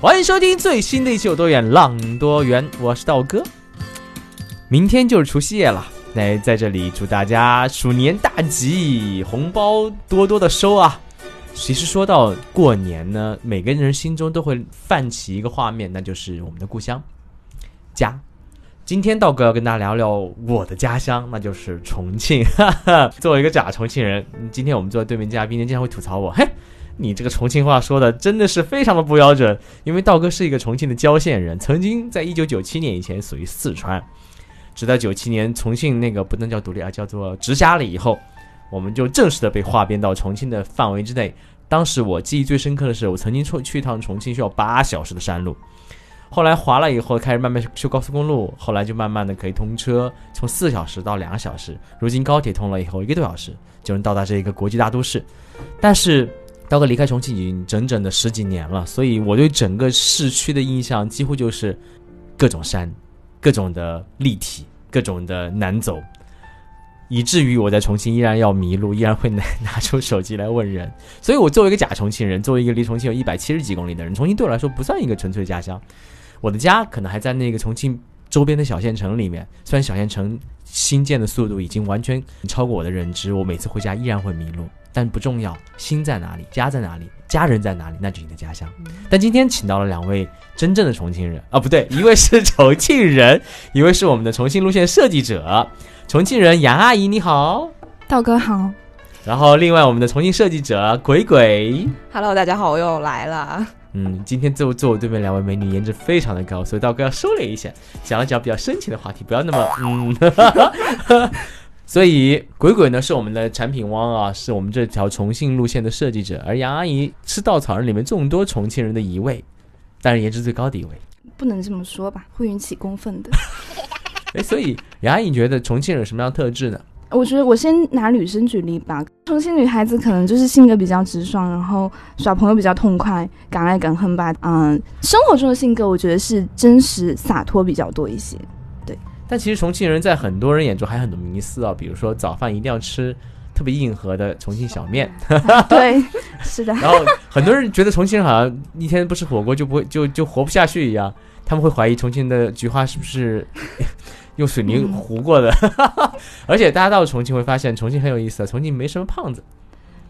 欢迎收听最新的一期《有多远浪多远》，我是道哥。明天就是除夕夜了，来在这里祝大家鼠年大吉，红包多多的收啊！其实说到过年呢，每个人心中都会泛起一个画面，那就是我们的故乡家。今天道哥要跟大家聊聊我的家乡，那就是重庆。哈哈，作为一个假重庆人，今天我们坐在对面嘉宾，经常会吐槽我，嘿。你这个重庆话说的真的是非常的不标准，因为道哥是一个重庆的郊县人，曾经在一九九七年以前属于四川，直到九七年重庆那个不能叫独立啊，叫做直辖了以后，我们就正式的被划编到重庆的范围之内。当时我记忆最深刻的是，我曾经出去一趟重庆需要八小时的山路，后来滑了以后开始慢慢修高速公路，后来就慢慢的可以通车，从四小时到两个小时，如今高铁通了以后，一个多小时就能到达这一个国际大都市，但是。刀哥离开重庆已经整整的十几年了，所以我对整个市区的印象几乎就是各种山、各种的立体、各种的难走，以至于我在重庆依然要迷路，依然会拿拿出手机来问人。所以我作为一个假重庆人，作为一个离重庆有一百七十几公里的人，重庆对我来说不算一个纯粹的家乡。我的家可能还在那个重庆周边的小县城里面，虽然小县城新建的速度已经完全超过我的认知，我每次回家依然会迷路。但不重要，心在哪里，家在哪里，家人在哪里，那就是你的家乡。但今天请到了两位真正的重庆人啊，不对，一位是重庆人，一位是我们的重庆路线设计者，重庆人杨阿姨你好，道哥好。然后另外我们的重庆设计者鬼鬼，Hello，大家好，我又来了。嗯，今天坐坐我对面两位美女颜值非常的高，所以道哥要收敛一下，讲一讲比较深情的话题，不要那么 嗯。所以鬼鬼呢是我们的产品汪啊，是我们这条重庆路线的设计者，而杨阿姨是稻草人里面众多重庆人的一位，但是颜值最高的一位，不能这么说吧，会引起公愤的。哎，所以杨阿姨觉得重庆人有什么样的特质呢？我觉得我先拿女生举例吧，重庆女孩子可能就是性格比较直爽，然后耍朋友比较痛快，敢爱敢恨吧。嗯，生活中的性格我觉得是真实洒脱比较多一些。对但其实重庆人在很多人眼中还有很多迷思啊，比如说早饭一定要吃特别硬核的重庆小面，对，是的。然后很多人觉得重庆人好像一天不吃火锅就不会就就活不下去一样，他们会怀疑重庆的菊花是不是用水泥糊过的。而且大家到了重庆会发现，重庆很有意思，重庆没什么胖子。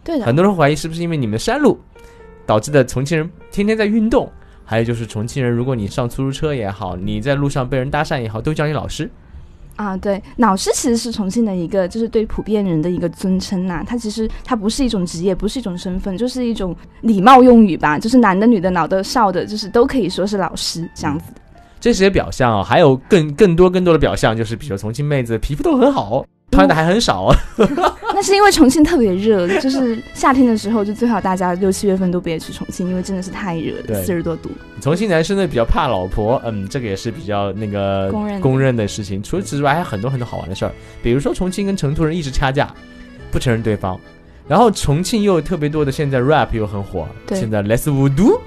对的。很多人怀疑是不是因为你们的山路导致的重庆人天天在运动。还有就是重庆人，如果你上出租车也好，你在路上被人搭讪也好，都叫你老师。啊，对，老师其实是重庆的一个，就是对普遍人的一个尊称呐。它其实它不是一种职业，不是一种身份，就是一种礼貌用语吧。就是男的、女的、老的、少的，就是都可以说是老师这样子的。这些表象啊，还有更更多更多的表象，就是比如重庆妹子皮肤都很好。穿的还很少，那是因为重庆特别热，就是夏天的时候就最好大家六七月份都别去重庆，因为真的是太热了，四十多度。重庆男生呢比较怕老婆，嗯，这个也是比较那个公认公认的事情。除此之外，还有很多很多好玩的事儿，比如说重庆跟成都人一直掐架，不承认对方，然后重庆又有特别多的现在 rap 又很火，现在 Let's Voodoo。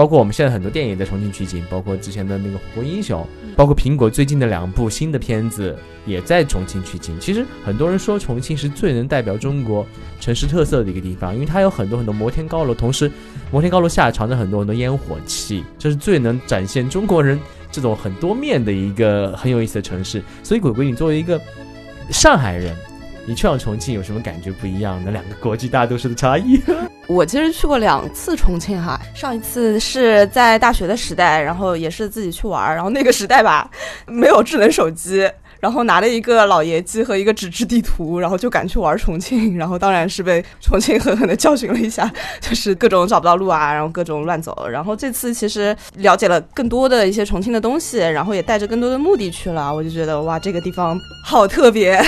包括我们现在很多电影在重庆取景，包括之前的那个《火锅英雄》，包括苹果最近的两部新的片子也在重庆取景。其实很多人说重庆是最能代表中国城市特色的一个地方，因为它有很多很多摩天高楼，同时摩天高楼下藏着很多很多烟火气，这是最能展现中国人这种很多面的一个很有意思的城市。所以，鬼鬼，你作为一个上海人。你去往重庆有什么感觉不一样的？两个国际大都市的差异。我其实去过两次重庆哈，上一次是在大学的时代，然后也是自己去玩儿，然后那个时代吧，没有智能手机，然后拿了一个老爷机和一个纸质地图，然后就赶去玩重庆，然后当然是被重庆狠狠的教训了一下，就是各种找不到路啊，然后各种乱走。然后这次其实了解了更多的一些重庆的东西，然后也带着更多的目的去了，我就觉得哇，这个地方好特别。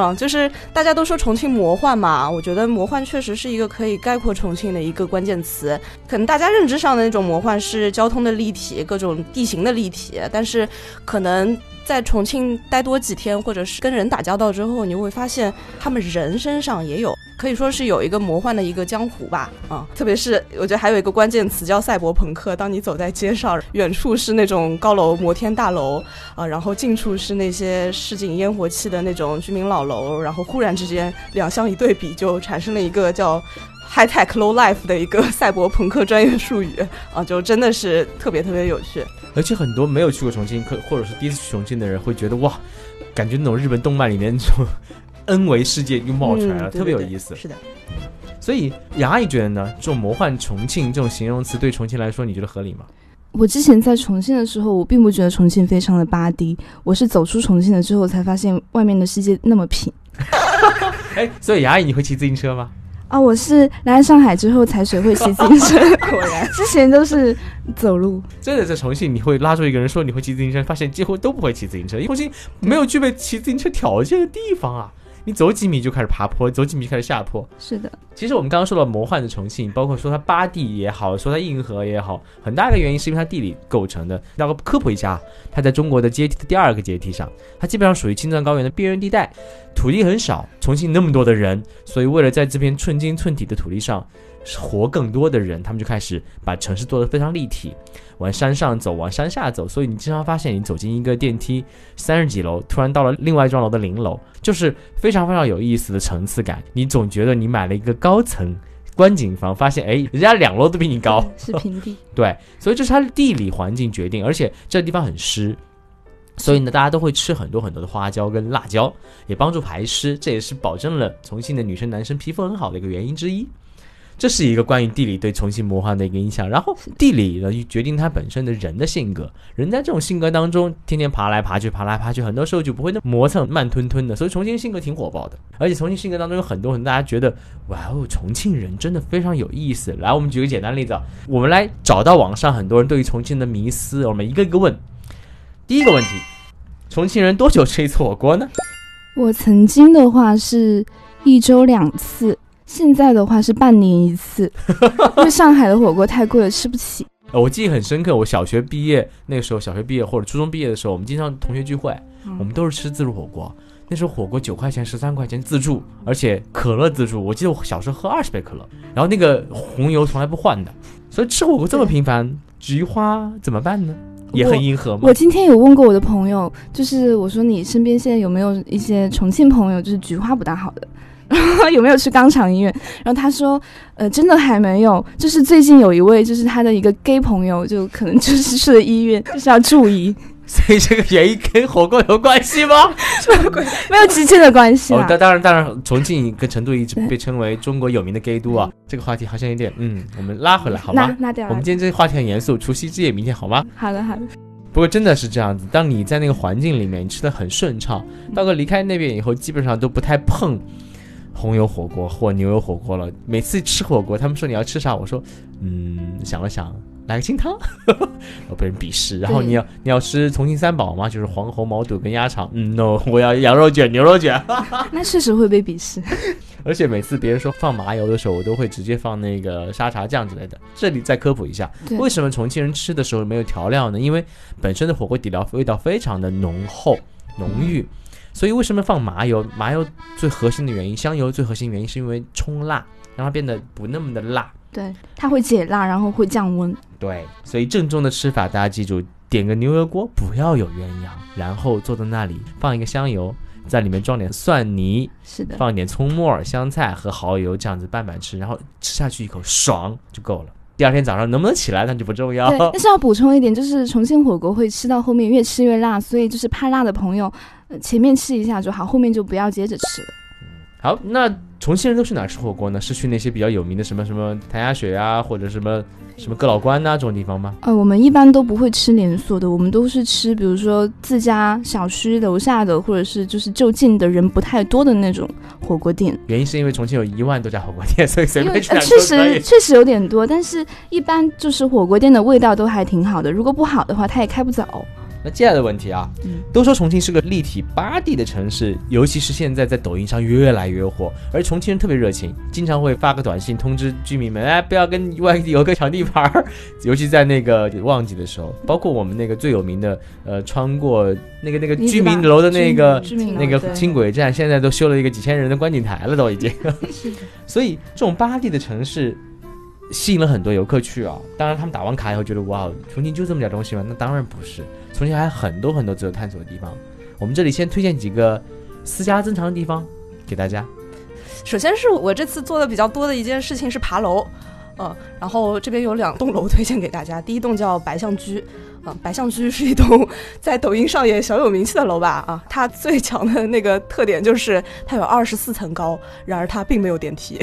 嗯，就是大家都说重庆魔幻嘛，我觉得魔幻确实是一个可以概括重庆的一个关键词。可能大家认知上的那种魔幻是交通的立体、各种地形的立体，但是可能在重庆待多几天，或者是跟人打交道之后，你会发现他们人身上也有，可以说是有一个魔幻的一个江湖吧。啊、特别是我觉得还有一个关键词叫赛博朋克。当你走在街上，远处是那种高楼摩天大楼啊、然后近处是那些市井烟火气的那种居民老楼，然后忽然之间两相一对比，就产生了一个叫 high tech low life 的一个赛博朋克专业术语啊，就真的是特别特别有趣。而且很多没有去过重庆，可或者是第一次去重庆的人会觉得哇，感觉那种日本动漫里面那种 N 维世界又冒出来了，特别有意思。是的，所以杨阿姨觉得呢，这种魔幻重庆这种形容词对重庆来说，你觉得合理吗？我之前在重庆的时候，我并不觉得重庆非常的巴低，我是走出重庆了之后才发现外面的世界那么平。哎，所以杨阿姨你会骑自行车吗？啊，我是来上海之后才学会骑自行车，果然。之前都是走路。真的在重庆，你会拉住一个人说你会骑自行车，发现几乎都不会骑自行车，因为重庆没有具备骑自行车条件的地方啊。你走几米就开始爬坡，走几米就开始下坡。是的，其实我们刚刚说到魔幻的重庆，包括说它巴地也好，说它硬核也好，很大一个原因是因为它地理构成的。要科普一下，它在中国的阶梯的第二个阶梯上，它基本上属于青藏高原的边缘地带，土地很少。重庆那么多的人，所以为了在这片寸金寸土的土地上活更多的人，他们就开始把城市做得非常立体，往山上走，往山下走。所以你经常发现，你走进一个电梯，三十几楼，突然到了另外一幢楼的零楼，就是非常非常有意思的层次感。你总觉得你买了一个高层观景房，发现哎，人家两楼都比你高。是平地。对，所以这是它的地理环境决定，而且这地方很湿，所以呢，大家都会吃很多很多的花椒跟辣椒，也帮助排湿，这也是保证了重庆的女生男生皮肤很好的一个原因之一。这是一个关于地理对重庆魔幻的一个影响，然后地理呢决定他本身的人的性格，人在这种性格当中，天天爬来爬去，爬来爬去，很多时候就不会那么磨蹭、慢吞吞的，所以重庆性格挺火爆的，而且重庆性格当中有很多很多大家觉得，哇哦，重庆人真的非常有意思。来，我们举个简单例子啊，我们来找到网上很多人对于重庆的迷思，我们一个一个问。第一个问题，重庆人多久吃一次火锅呢？我曾经的话是一周两次，现在的话是半年一次，因为上海的火锅太贵了，吃不起。呃我记忆很深刻，我小学毕业那个时候，小学毕业或者初中毕业的时候，我们经常同学聚会，我们都是吃自助火锅。那时候火锅九块钱、十三块钱自助，而且可乐自助。我记得我小时候喝二十杯可乐，然后那个红油从来不换的。所以吃火锅这么频繁，菊花怎么办呢？也很硬核吗我？今天有问过我的朋友，就是我说你身边现在有没有一些重庆朋友，就是菊花不大好的，有没有去肛肠医院？然后他说，呃，真的还没有，就是最近有一位，就是他的一个 gay 朋友，就可能就是去了医院，就是要注意，所以这个原因跟火锅有关系吗？没有直接的关系。当当然当然，重庆跟成都一直被称为中国有名的 gay 都啊。这个话题好像有点，嗯，我们拉回来好吗？我们。今天这个话题很严肃，除夕之夜明天好吗？好的好的，不过真的是这样子，当你在那个环境里面，你吃的很顺畅，到个离开那边以后，基本上都不太碰红油火锅或牛油火锅了。每次吃火锅，他们说你要吃啥，我说嗯，想了想，来个清汤，我被人鄙视。然后你要你要吃重庆三宝吗？就是黄喉、毛肚跟鸭肠。嗯，no，我要羊肉卷、牛肉卷。那确实会被鄙视。而且每次别人说放麻油的时候，我都会直接放那个沙茶酱之类的。这里再科普一下，为什么重庆人吃的时候没有调料呢？因为本身的火锅底料味道非常的浓厚浓郁，所以为什么放麻油？麻油最核心的原因，香油最核心原因是因为冲辣，让它变得不那么的辣。对，它会解辣，然后会降温。对，所以正宗的吃法，大家记住，点个牛油锅，不要有鸳鸯，然后坐在那里放一个香油，在里面装点蒜泥，是的，放一点葱末、香菜和蚝油，这样子拌拌吃，然后吃下去一口爽就够了。第二天早上能不能起来那就不重要。对，但是要补充一点，就是重庆火锅会吃到后面越吃越辣，所以就是怕辣的朋友，呃，前面吃一下就好，后面就不要接着吃了。好，那重庆人都去哪儿吃火锅呢？是去那些比较有名的什么什么谭鸭血啊，或者什么什么哥老关呐、这种地方吗？呃，我们一般都不会吃连锁的，我们都是吃，比如说自家小区楼下的，或者是就是就近的人不太多的那种火锅店。原因是因为重庆有一万多家火锅店，所以随便去呃确实。确实有点多，但是一般就是火锅店的味道都还挺好的，如果不好的话，它也开不走。那接下来的问题啊，嗯都说重庆是个立体八 D 的城市，尤其是现在在抖音上越来越火，而重庆人特别热情，经常会发个短信通知居民们，哎，不要跟外地游客抢地盘儿。尤其在那个旺季的时候，包括我们那个最有名的，呃，穿过那个那个居民楼的那个那个轻轨站，现在都修了一个几千人的观景台了，都已经。是的，所以这种八 D 的城市吸引了很多游客去啊。当然，他们打完卡以后觉得哇，重庆就这么点东西吗？那当然不是，重庆还有很多很多值得探索的地方。我们这里先推荐几个私家珍藏的地方给大家。首先是我这次做的比较多的一件事情是爬楼，嗯，然后这边有两栋楼推荐给大家，第一栋叫白象居。嗯，白象居是一栋在抖音上也小有名气的楼吧？啊，它最强的那个特点就是它有二十四层高，然而它并没有电梯。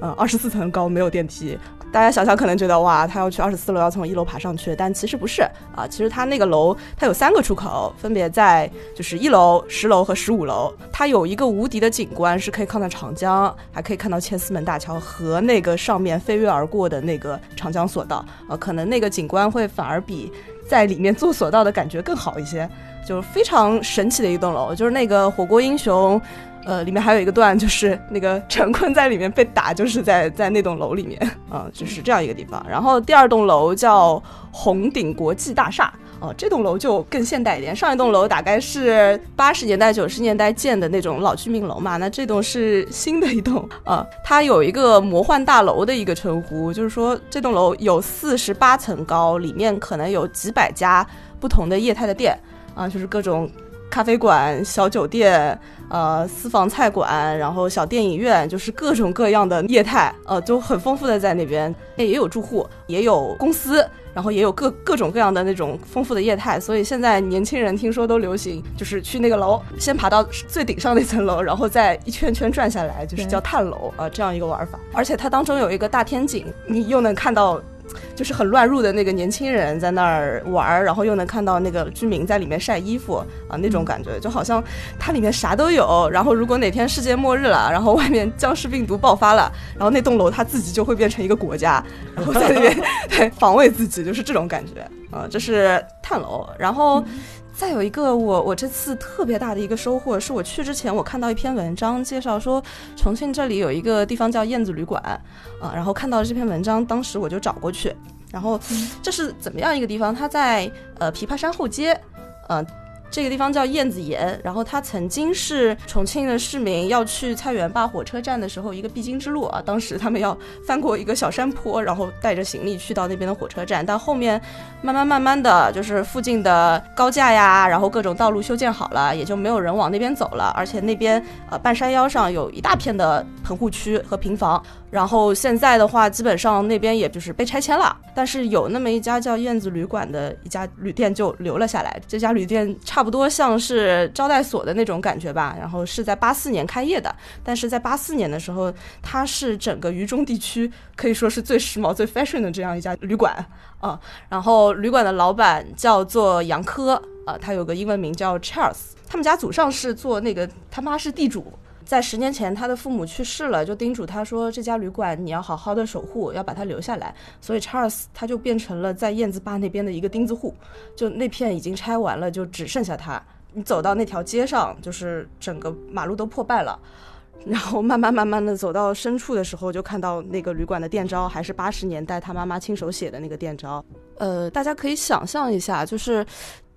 呃，二十四层高没有电梯，大家想想可能觉得哇，他要去二十四楼，要从一楼爬上去，但其实不是啊。其实它那个楼它有三个出口，分别在就是一楼、十楼和十五楼。它有一个无敌的景观，是可以看到长江，还可以看到千厮门大桥和那个上面飞跃而过的那个长江索道。呃，可能那个景观会反而比在里面坐索道的感觉更好一些，就是非常神奇的一栋楼。就是那个火锅英雄。呃，里面还有一个段，就是那个陈坤在里面被打，就是在在那栋楼里面啊、就是这样一个地方。然后第二栋楼叫红顶国际大厦，哦、这栋楼就更现代一点。上一栋楼大概是八十年代、九十年代建的那种老居民楼嘛，那这栋是新的一栋啊、它有一个魔幻大楼的一个称呼，就是说这栋楼有四十八层高，里面可能有几百家不同的业态的店啊、就是各种咖啡馆、小酒店。呃，私房菜馆，然后小电影院，就是各种各样的业态，呃，都很丰富的在那边，也有住户，也有公司，然后也有各各种各样的那种丰富的业态，所以现在年轻人听说都流行，就是去那个楼，先爬到最顶上那层楼，然后再一圈圈转下来，就是叫探楼啊、呃，这样一个玩法。而且它当中有一个大天井，你又能看到。就是很乱入的那个年轻人在那儿玩儿，然后又能看到那个居民在里面晒衣服啊，那种感觉就好像它里面啥都有。然后如果哪天世界末日了，然后外面僵尸病毒爆发了，然后那栋楼它自己就会变成一个国家，然后在那边对防卫自己，就是这种感觉啊。这是探楼，然后。再有一个我我这次特别大的一个收获，是我去之前我看到一篇文章介绍说，重庆这里有一个地方叫燕子旅馆，啊，然后看到了这篇文章，当时我就找过去，然后这是怎么样一个地方？它在呃琵琶山后街，呃。这个地方叫燕子岩，然后它曾经是重庆的市民要去菜园坝火车站的时候一个必经之路啊。当时他们要翻过一个小山坡，然后带着行李去到那边的火车站。但后面慢慢慢慢的就是附近的高架呀，然后各种道路修建好了，也就没有人往那边走了。而且那边呃半山腰上有一大片的棚户区和平房。然后现在的话，基本上那边也就是被拆迁了，但是有那么一家叫燕子旅馆的一家旅店就留了下来。这家旅店差不多像是招待所的那种感觉吧，然后是在八四年开业的，但是在八四年的时候，它是整个渝中地区可以说是最时髦、最 fashion 的这样一家旅馆啊。然后旅馆的老板叫做杨科啊，他有个英文名叫 Charles，他们家祖上是做那个他妈是地主。在十年前，他的父母去世了，就叮嘱他说：“这家旅馆你要好好的守护，要把它留下来。”所以 Charles 他就变成了在燕子坝那边的一个钉子户，就那片已经拆完了，就只剩下他。你走到那条街上，就是整个马路都破败了。然后慢慢慢慢的走到深处的时候，就看到那个旅馆的店招还是八十年代他妈妈亲手写的那个店招。呃，大家可以想象一下，就是。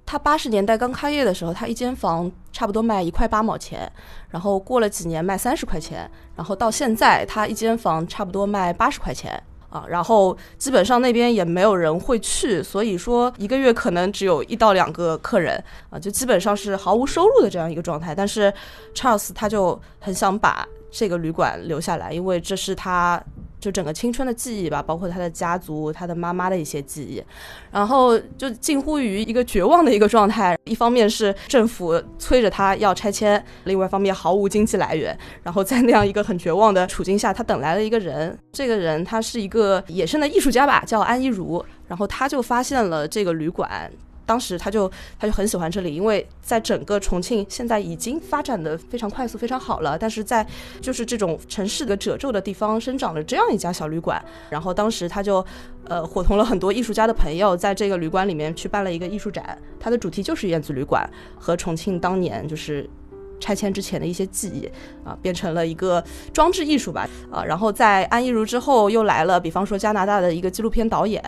他八十年代刚开业的时候，他一间房差不多卖一块八毛钱，然后过了几年卖三十块钱，然后到现在他一间房差不多卖八十块钱啊，然后基本上那边也没有人会去，所以说一个月可能只有一到两个客人啊，就基本上是毫无收入的这样一个状态。但是 Charles 他就很想把这个旅馆留下来，因为这是他。就整个青春的记忆吧，包括他的家族、他的妈妈的一些记忆，然后就近乎于一个绝望的一个状态。一方面是政府催着他要拆迁，另外一方面毫无经济来源。然后在那样一个很绝望的处境下，他等来了一个人。这个人他是一个野生的艺术家吧，叫安一如。然后他就发现了这个旅馆。当时他就他就很喜欢这里，因为在整个重庆现在已经发展的非常快速、非常好了，但是在就是这种城市的褶皱的地方生长了这样一家小旅馆，然后当时他就呃伙同了很多艺术家的朋友，在这个旅馆里面去办了一个艺术展，它的主题就是燕子旅馆和重庆当年就是。拆迁之前的一些记忆啊，变成了一个装置艺术吧啊。然后在安逸如之后，又来了，比方说加拿大的一个纪录片导演，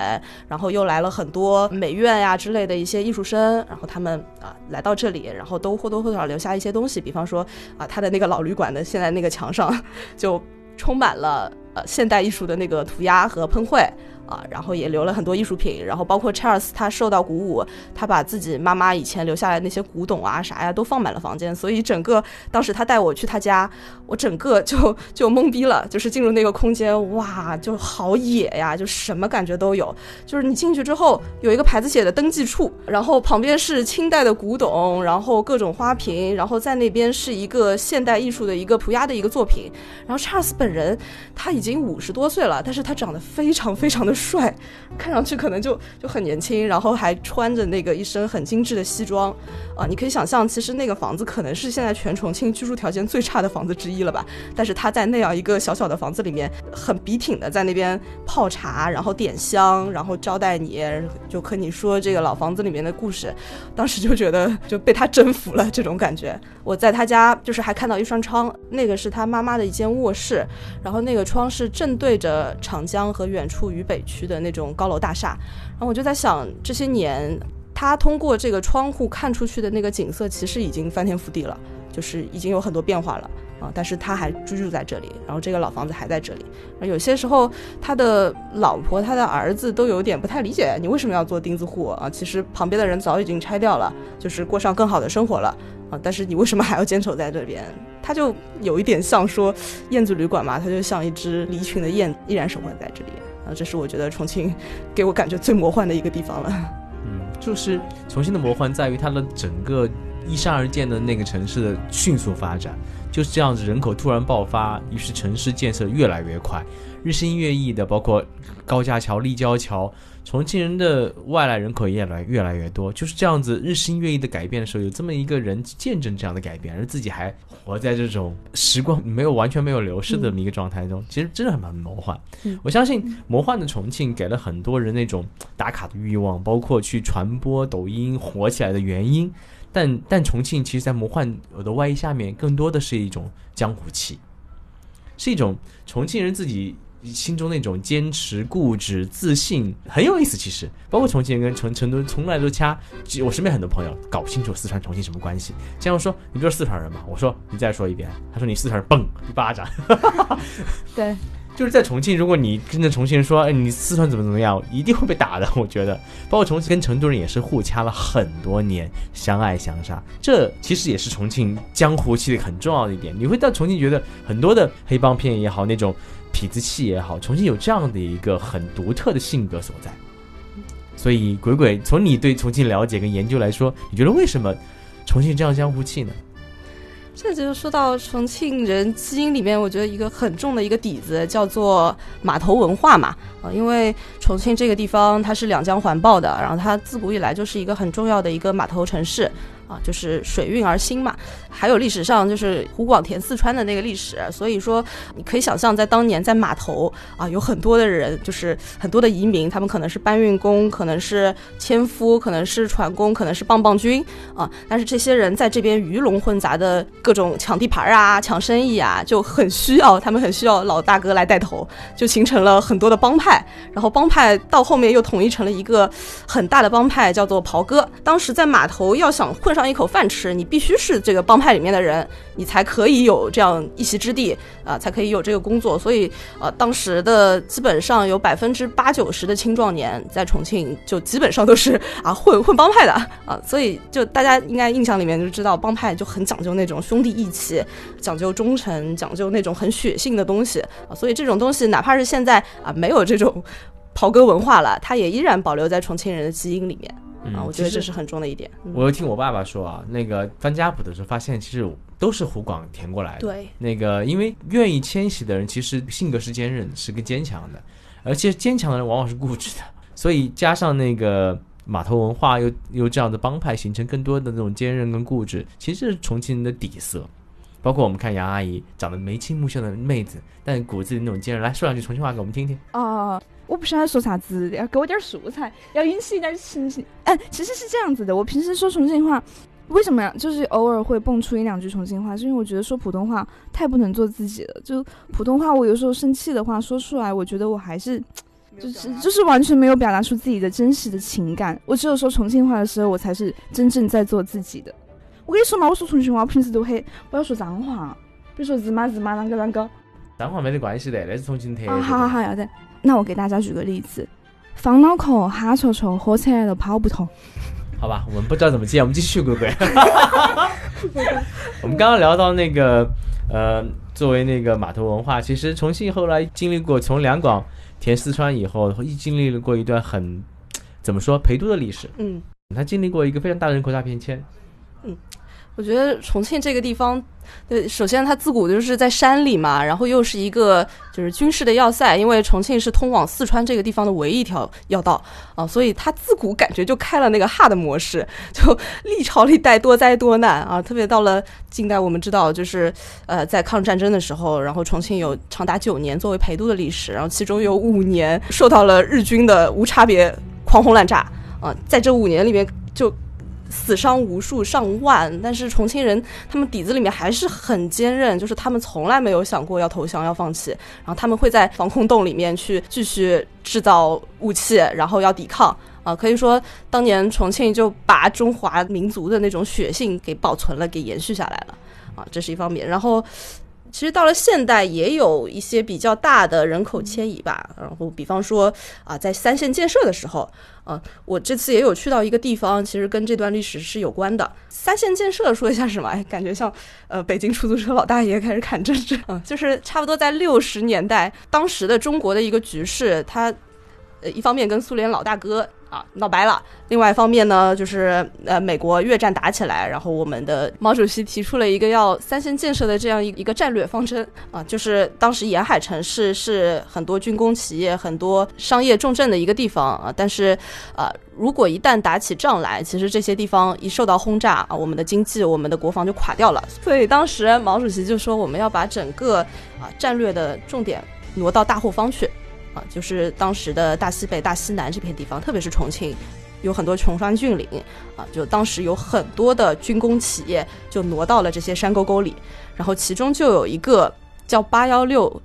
然后又来了很多美院呀之类的一些艺术生，然后他们啊来到这里，然后都或多或少留下一些东西，比方说啊他的那个老旅馆的现在那个墙上 就充满了呃现代艺术的那个涂鸦和喷绘。啊，然后也留了很多艺术品，然后包括 Charles 他受到鼓舞，他把自己妈妈以前留下来那些古董啊啥呀都放满了房间，所以整个当时他带我去他家，我整个就就懵逼了，就是进入那个空间，哇，就好野呀，就什么感觉都有，就是你进去之后有一个牌子写的登记处，然后旁边是清代的古董，然后各种花瓶，然后在那边是一个现代艺术的一个涂鸦的一个作品，然后 Charles 本人他已经五十多岁了，但是他长得非常非常的。帅，看上去可能就就很年轻，然后还穿着那个一身很精致的西装，啊，你可以想象，其实那个房子可能是现在全重庆居住条件最差的房子之一了吧。但是他在那样一个小小的房子里面，很笔挺的在那边泡茶，然后点香，然后招待你，就和你说这个老房子里面的故事。当时就觉得就被他征服了这种感觉。我在他家就是还看到一扇窗，那个是他妈妈的一间卧室，然后那个窗是正对着长江和远处渝北。区的那种高楼大厦，然后我就在想，这些年他通过这个窗户看出去的那个景色，其实已经翻天覆地了，就是已经有很多变化了啊。但是他还居住在这里，然后这个老房子还在这里。而有些时候，他的老婆、他的儿子都有点不太理解，你为什么要做钉子户啊？其实旁边的人早已经拆掉了，就是过上更好的生活了啊。但是你为什么还要坚守在这边？他就有一点像说燕子旅馆嘛，他就像一只离群的燕，依然生活在这里。这是我觉得重庆给我感觉最魔幻的一个地方了。嗯，就是重庆的魔幻在于它的整个依山而建的那个城市的迅速发展，就是这样子，人口突然爆发，于是城市建设越来越快，日新月异的，包括高架桥、立交桥。重庆人的外来人口也来越来越多，就是这样子日新月异的改变的时候，有这么一个人见证这样的改变，而自己还活在这种时光没有完全没有流逝的这么一个状态中，其实真的很蛮魔幻。我相信魔幻的重庆给了很多人那种打卡的欲望，包括去传播抖音火起来的原因。但但重庆其实，在魔幻的外衣下面，更多的是一种江湖气，是一种重庆人自己。心中那种坚持、固执、自信很有意思。其实，包括重庆人跟成成都从来都掐。我身边很多朋友搞不清楚四川、重庆什么关系。这样说，你不是四川人吗？我说你再说一遍。他说你四川人，嘣一巴掌。对，就是在重庆，如果你跟着重庆人说，哎，你四川怎么怎么样，一定会被打的。我觉得，包括重庆跟成都人也是互掐了很多年，相爱相杀。这其实也是重庆江湖气的很重要的一点。你会到重庆觉得很多的黑帮片也好，那种。痞子气也好，重庆有这样的一个很独特的性格所在，所以鬼鬼从你对重庆了解跟研究来说，你觉得为什么重庆这样江湖气呢？这就是说到重庆人基因里面，我觉得一个很重的一个底子叫做码头文化嘛，啊，因为重庆这个地方它是两江环抱的，然后它自古以来就是一个很重要的一个码头城市。啊，就是水运而兴嘛，还有历史上就是湖广填四川的那个历史，所以说你可以想象，在当年在码头啊，有很多的人，就是很多的移民，他们可能是搬运工，可能是纤夫，可能是船工，可能是棒棒军啊。但是这些人在这边鱼龙混杂的各种抢地盘啊、抢生意啊，就很需要他们很需要老大哥来带头，就形成了很多的帮派。然后帮派到后面又统一成了一个很大的帮派，叫做袍哥。当时在码头要想混上。上一口饭吃，你必须是这个帮派里面的人，你才可以有这样一席之地啊，才可以有这个工作。所以，呃，当时的基本上有百分之八九十的青壮年在重庆，就基本上都是啊混混帮派的啊。所以，就大家应该印象里面就知道，帮派就很讲究那种兄弟义气，讲究忠诚，讲究那种很血性的东西啊。所以，这种东西哪怕是现在啊没有这种袍哥文化了，它也依然保留在重庆人的基因里面。啊，我觉得这是很重的一点。我又听我爸爸说啊，那个翻家谱的时候发现，其实都是湖广填过来的。对，那个因为愿意迁徙的人，其实性格是坚韧，是个坚强的，而且坚强的人往往是固执的。所以加上那个码头文化又又这样的帮派形成更多的那种坚韧跟固执，其实是重庆人的底色。包括我们看杨阿姨长得眉清目秀的妹子，但骨子里那种坚韧。来说两句重庆话给我们听听。哦，我不晓得说啥子，要给我点素材，要引起一点情绪。哎，其实是这样子的，我平时说重庆话，为什么呀？就是偶尔会蹦出一两句重庆话，是因为我觉得说普通话太不能做自己了。就普通话，我有时候生气的话说出来，我觉得我还是就是就是完全没有表达出自己的真实的情感。我只有说重庆话的时候，我才是真正在做自己的。我跟你说嘛，我说重庆话，我平时都很不要说脏话，比如说日妈日妈啷个啷个。脏话没得关系的，那是重庆特色。哦，好好好，要得。那我给大家举个例子：方脑壳，哈戳戳，喝起来都跑不通。好吧，我们不知道怎么接，我们继续，鬼鬼。我们刚刚聊到那个，呃，作为那个码头文化，其实重庆后来经历过从两广填四川以后，一经历了过一段很怎么说陪都的历史。嗯，它经历过一个非常大的人口大变迁。我觉得重庆这个地方，对，首先它自古就是在山里嘛，然后又是一个就是军事的要塞，因为重庆是通往四川这个地方的唯一一条要道啊，所以它自古感觉就开了那个 hard 模式，就历朝历代多灾多难啊，特别到了近代，我们知道就是呃在抗日战争的时候，然后重庆有长达九年作为陪都的历史，然后其中有五年受到了日军的无差别狂轰滥炸啊，在这五年里面就。死伤无数上万，但是重庆人他们底子里面还是很坚韧，就是他们从来没有想过要投降、要放弃，然后他们会在防空洞里面去继续制造武器，然后要抵抗啊。可以说，当年重庆就把中华民族的那种血性给保存了、给延续下来了啊，这是一方面。然后。其实到了现代，也有一些比较大的人口迁移吧。然后，比方说啊，在三线建设的时候，嗯，我这次也有去到一个地方，其实跟这段历史是有关的。三线建设说一下什么？哎，感觉像呃，北京出租车老大爷开始砍政治。嗯，就是差不多在六十年代，当时的中国的一个局势，它呃，一方面跟苏联老大哥。啊，闹掰了。另外一方面呢，就是呃，美国越战打起来，然后我们的毛主席提出了一个要三线建设的这样一一个战略方针啊，就是当时沿海城市是很多军工企业、很多商业重镇的一个地方啊。但是啊，如果一旦打起仗来，其实这些地方一受到轰炸啊，我们的经济、我们的国防就垮掉了。所以当时毛主席就说，我们要把整个啊战略的重点挪到大后方去。就是当时的大西北、大西南这片地方，特别是重庆，有很多穷山峻岭啊，就当时有很多的军工企业就挪到了这些山沟沟里，然后其中就有一个叫八幺六。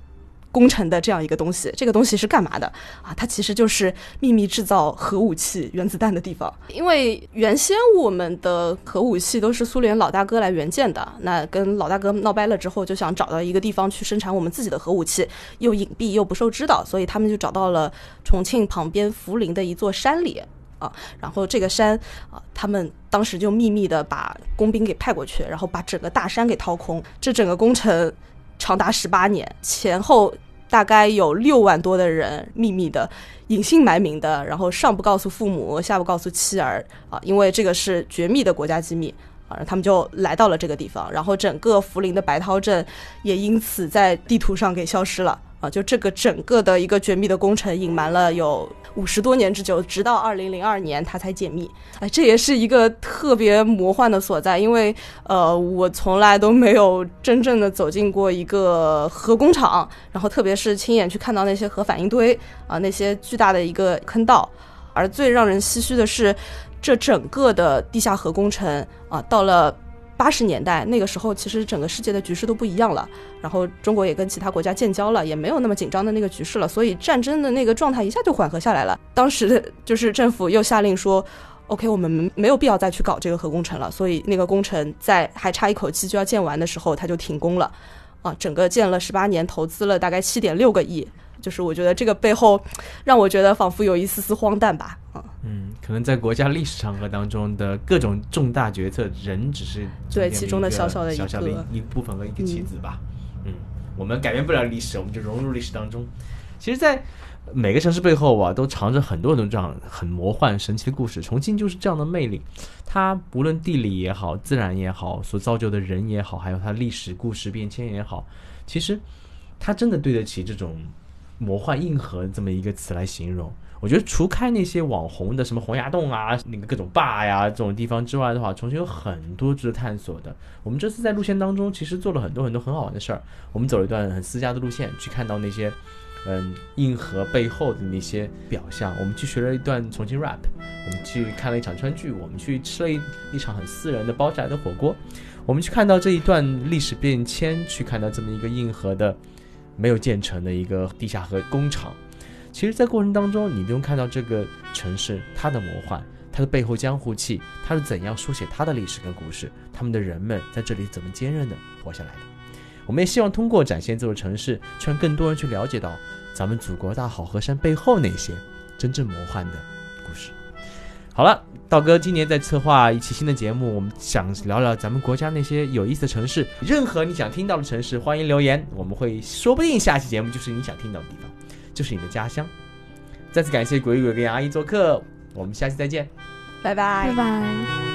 工程的这样一个东西，这个东西是干嘛的啊？它其实就是秘密制造核武器、原子弹的地方。因为原先我们的核武器都是苏联老大哥来援建的，那跟老大哥闹掰了之后，就想找到一个地方去生产我们自己的核武器，又隐蔽又不受知道，所以他们就找到了重庆旁边涪陵的一座山里啊。然后这个山啊，他们当时就秘密的把工兵给派过去，然后把整个大山给掏空。这整个工程长达十八年，前后。大概有六万多的人秘密的、隐姓埋名的，然后上不告诉父母，下不告诉妻儿啊，因为这个是绝密的国家机密啊，他们就来到了这个地方，然后整个涪陵的白涛镇也因此在地图上给消失了。就这个整个的一个绝密的工程隐瞒了有五十多年之久，直到二零零二年它才解密。哎，这也是一个特别魔幻的所在，因为呃，我从来都没有真正的走进过一个核工厂，然后特别是亲眼去看到那些核反应堆啊，那些巨大的一个坑道。而最让人唏嘘的是，这整个的地下核工程啊，到了。八十年代那个时候，其实整个世界的局势都不一样了，然后中国也跟其他国家建交了，也没有那么紧张的那个局势了，所以战争的那个状态一下就缓和下来了。当时的就是政府又下令说，OK，我们没有必要再去搞这个核工程了，所以那个工程在还差一口气就要建完的时候，它就停工了。啊，整个建了十八年，投资了大概七点六个亿。就是我觉得这个背后，让我觉得仿佛有一丝丝荒诞吧。啊，嗯，可能在国家历史长河当中的各种重大决策，人只是对其中的小小的小小的一部分和一个棋子吧。嗯，我们改变不了历史，我们就融入历史当中。其实，在每个城市背后啊，都藏着很多种这样很魔幻神奇的故事。重庆就是这样的魅力，它不论地理也好，自然也好，所造就的人也好，还有它历史故事变迁也好，其实它真的对得起这种。魔幻硬核这么一个词来形容，我觉得除开那些网红的什么洪崖洞啊、那个各种坝呀这种地方之外的话，重庆有很多值得探索的。我们这次在路线当中其实做了很多很多很好玩的事儿。我们走了一段很私家的路线，去看到那些嗯硬核背后的那些表象。我们去学了一段重庆 rap，我们去看了一场川剧，我们去吃了一一场很私人的包仔的火锅。我们去看到这一段历史变迁，去看到这么一个硬核的没有建成的一个地下河工厂。其实，在过程当中，你都能看到这个城市它的魔幻，它的背后江湖气，它是怎样书写它的历史跟故事，他们的人们在这里怎么坚韧的活下来的。我们也希望通过展现这座城市，去让更多人去了解到咱们祖国大好河山背后那些真正魔幻的故事。好了，道哥今年在策划一期新的节目，我们想聊聊咱们国家那些有意思的城市。任何你想听到的城市，欢迎留言，我们会说不定下期节目就是你想听到的地方。就是你的家乡。再次感谢鬼鬼跟阿姨做客，我们下期再见，拜拜，拜拜。